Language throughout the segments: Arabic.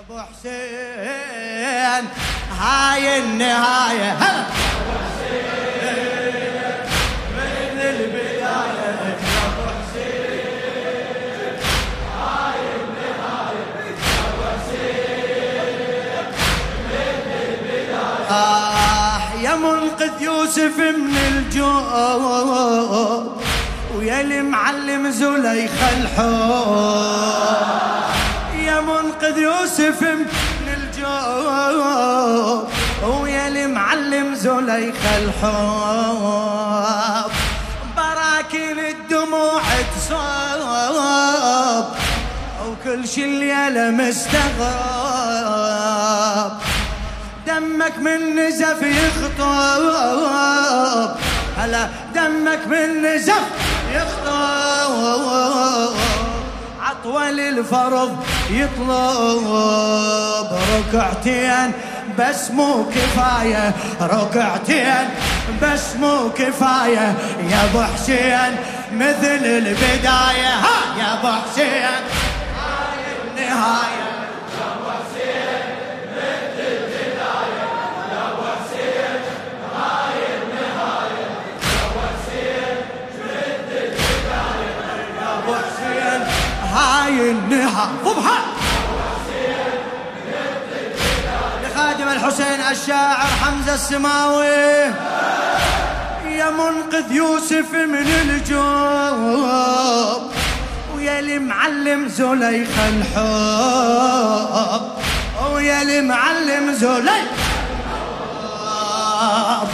أبو حسين. هاي النهاية. هلا من البداية أبو حسين. هاي النهايه أبو حسين. من البدايه يا يوسف من الجوع ويا المعلم زليخ الحب يا منقذ يوسف من الجوع ويا المعلم زليخ الحب. براكين الدموع تصاب وكل شي الليلة مستغرب. دمك من نزف يخطب هلا دمك من نزف يخطب. عطول الفرض يطلب ركعتين بس مو كفاية ركعتين بس مو كفاية يا أبو حسين مثل البداية ها يا أبو حسين. هاي النهاية. النهاية ضبها لخادم الحسين الشاعر حمزة السماوي. يا منقذ يوسف من الجوب ويا المعلم زليخ الحب ويا المعلم زليخ الحب.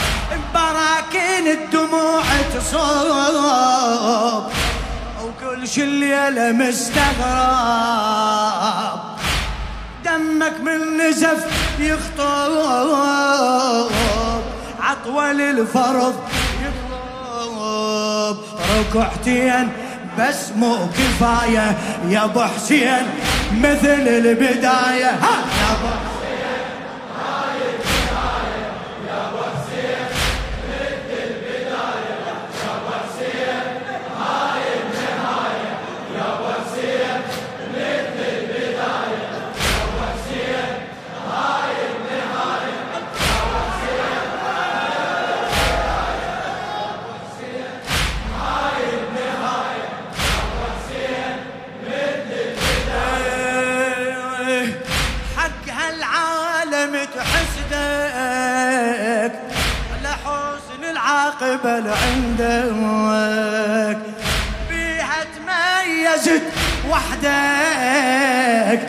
براكين الدموع تصب وكل شي الليلة مستغرب. دمك من نزف يخطب عطول الفرض يطلب. ركعتين بس مو كفاية يا أبو حسين مثل البداية. ها! يا أبو العاقبة عندك بيها تميزت وحدك.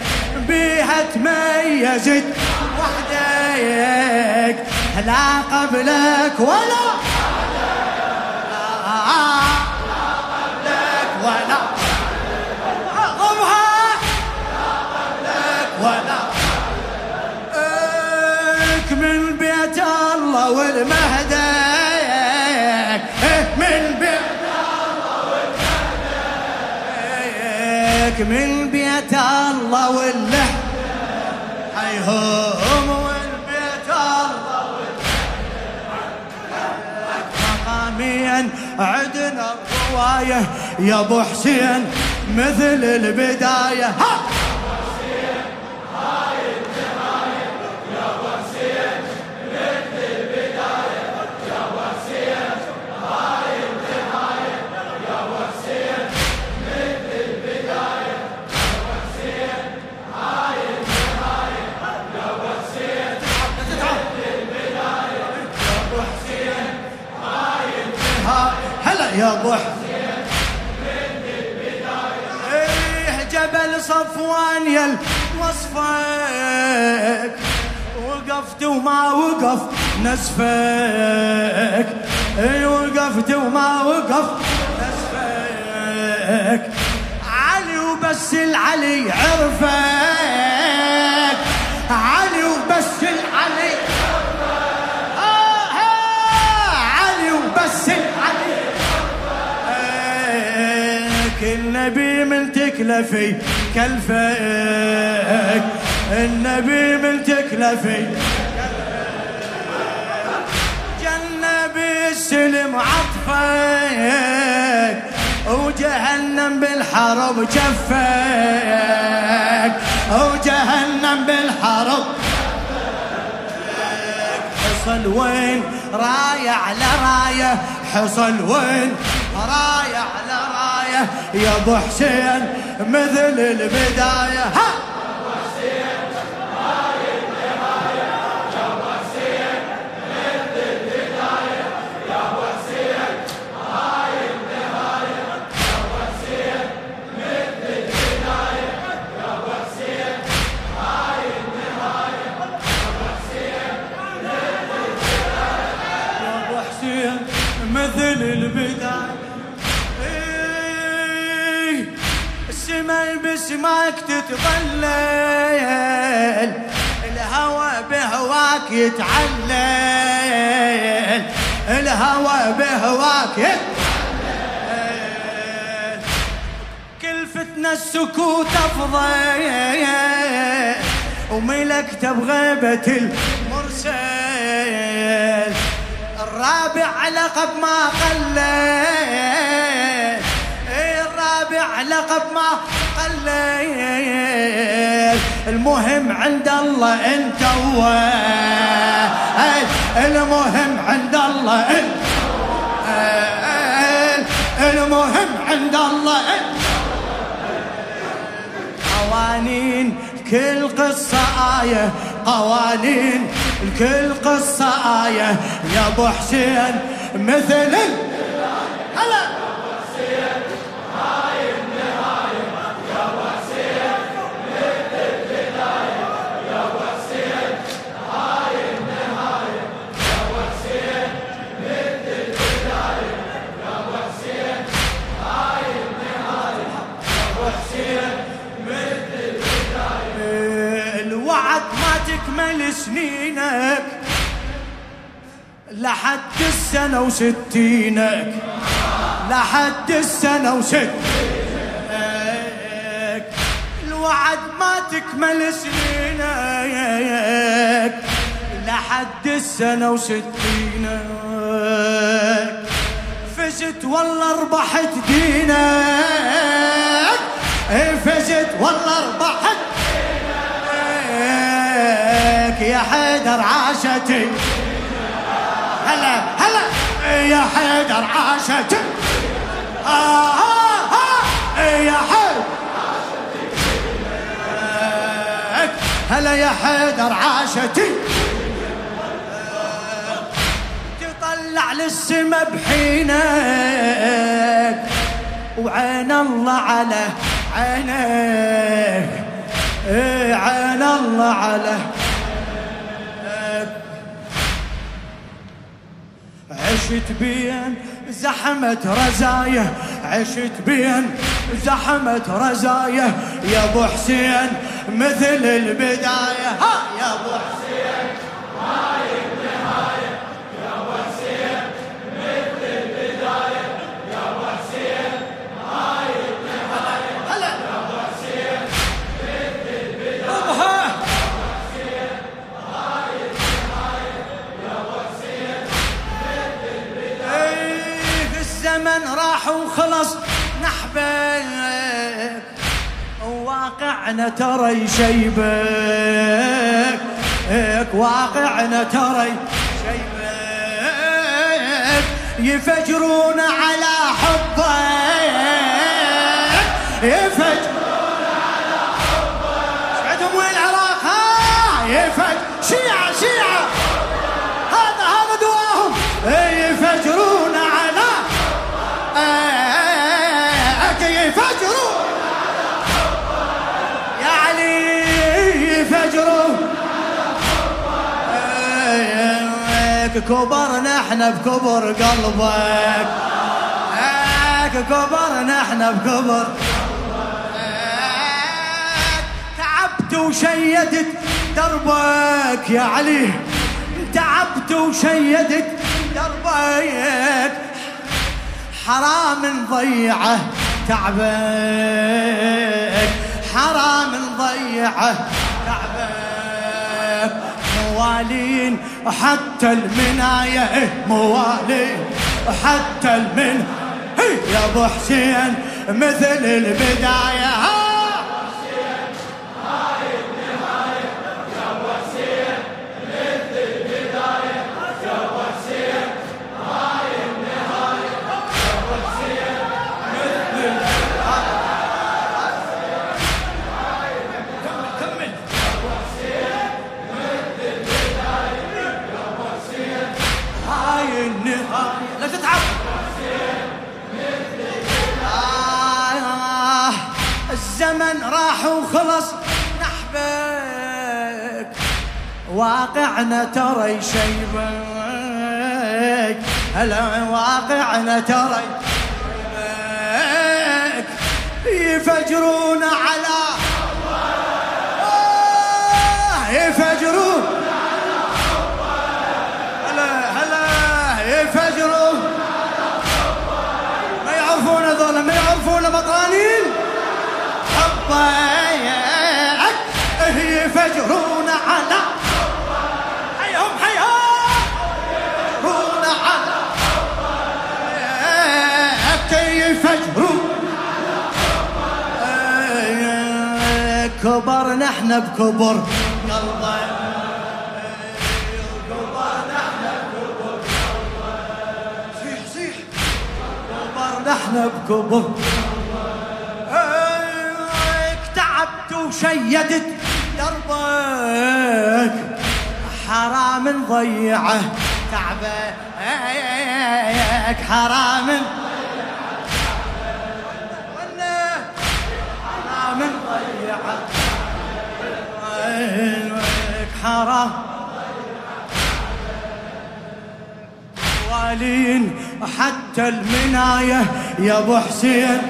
بيها تميزت وحدك. لا قبلك ولا لا قبلك ولا ضمها لك ولا من بيت الله والمهدك من بيت الله والله حيهم والبيت الله والمهدك مقاميا عدنا الرواية يا أبو حسين مثل البداية. ها! يا حسين إيه جبل صفوان يل وصفك. وقفت وما وقف نزفك اي وقفت وما وقف نزفك علي وبس العلي عرفك. تكلفي كلفك النبي من تكلفي جنبي السلم عطفك وجهنم بالحرب جفك وجهنم بالحرب حصل وين؟ راية على راية حصل وين؟ راية يا ابو حسين مثل البداية ها! السماء بسماك تتظلل الهوى بهواك يتعلل. الهوى بهواك يتعلل. كل فتنة السكوت أفضل. وملكت بغيبة المرسل. الرابع لقب ما قل الرابع لقب ما قل المهم عند الله انت المهم عند الله انت المهم عند الله قوانين كل قصة آية. قوانين الكل قصة آية. يا أبو حسين مثل لحد السنة وستينك لحد السنة وستينك الوعد ما تكمل سنينك. لحد السنة وستينك فزت والله ربحت دينك. فزت والله ربحت يا حيدر عاشتي يا حيدر عاشتي آه آه آه. يا حيدر؟ هلا يا حيدر عاشتي تطلع للسما بحينك. وعين الله على عينك. إيه، عين الله على عشت بين زحمة رزايا عشت بين زحمة رزايا. يا أبو حسين مثل البداية. ها يا أبو حسين. واقعنا ترى يشيبك. واقعنا ترى يشيبك. يفجرون على حبك. يفجرون على حبك. سعدهم وين العراق؟ ها؟ يفجر كبرنا إحنا بكبر قلبك. هيك كبرنا إحنا بكبر. تعبت وشيدت دربك يا علي. تعبت وشيدت دربك. حرام نضيعه تعبك. حرام نضيعه موالين حتى المناية إيه موالين حتى المن يا أبو حسين مثل البداية. الزمن راح وخلص نحبك. واقعنا ترى يشيبك. هلا واقعنا ترى يفجرون على يفجرون. هلا هلا. يفجرون. ما يعرفون هذول ما يعرفون بطانين حبك يفجرون على حيهم حيهم. يفجرون على يفجرون كبر نحن بكبر. كبر نحن بكبر. وشيدت دربك حرام نضيعه تعبك حرام. حرام نضيعه حرام. والين حتى المناية يا أبو حسين.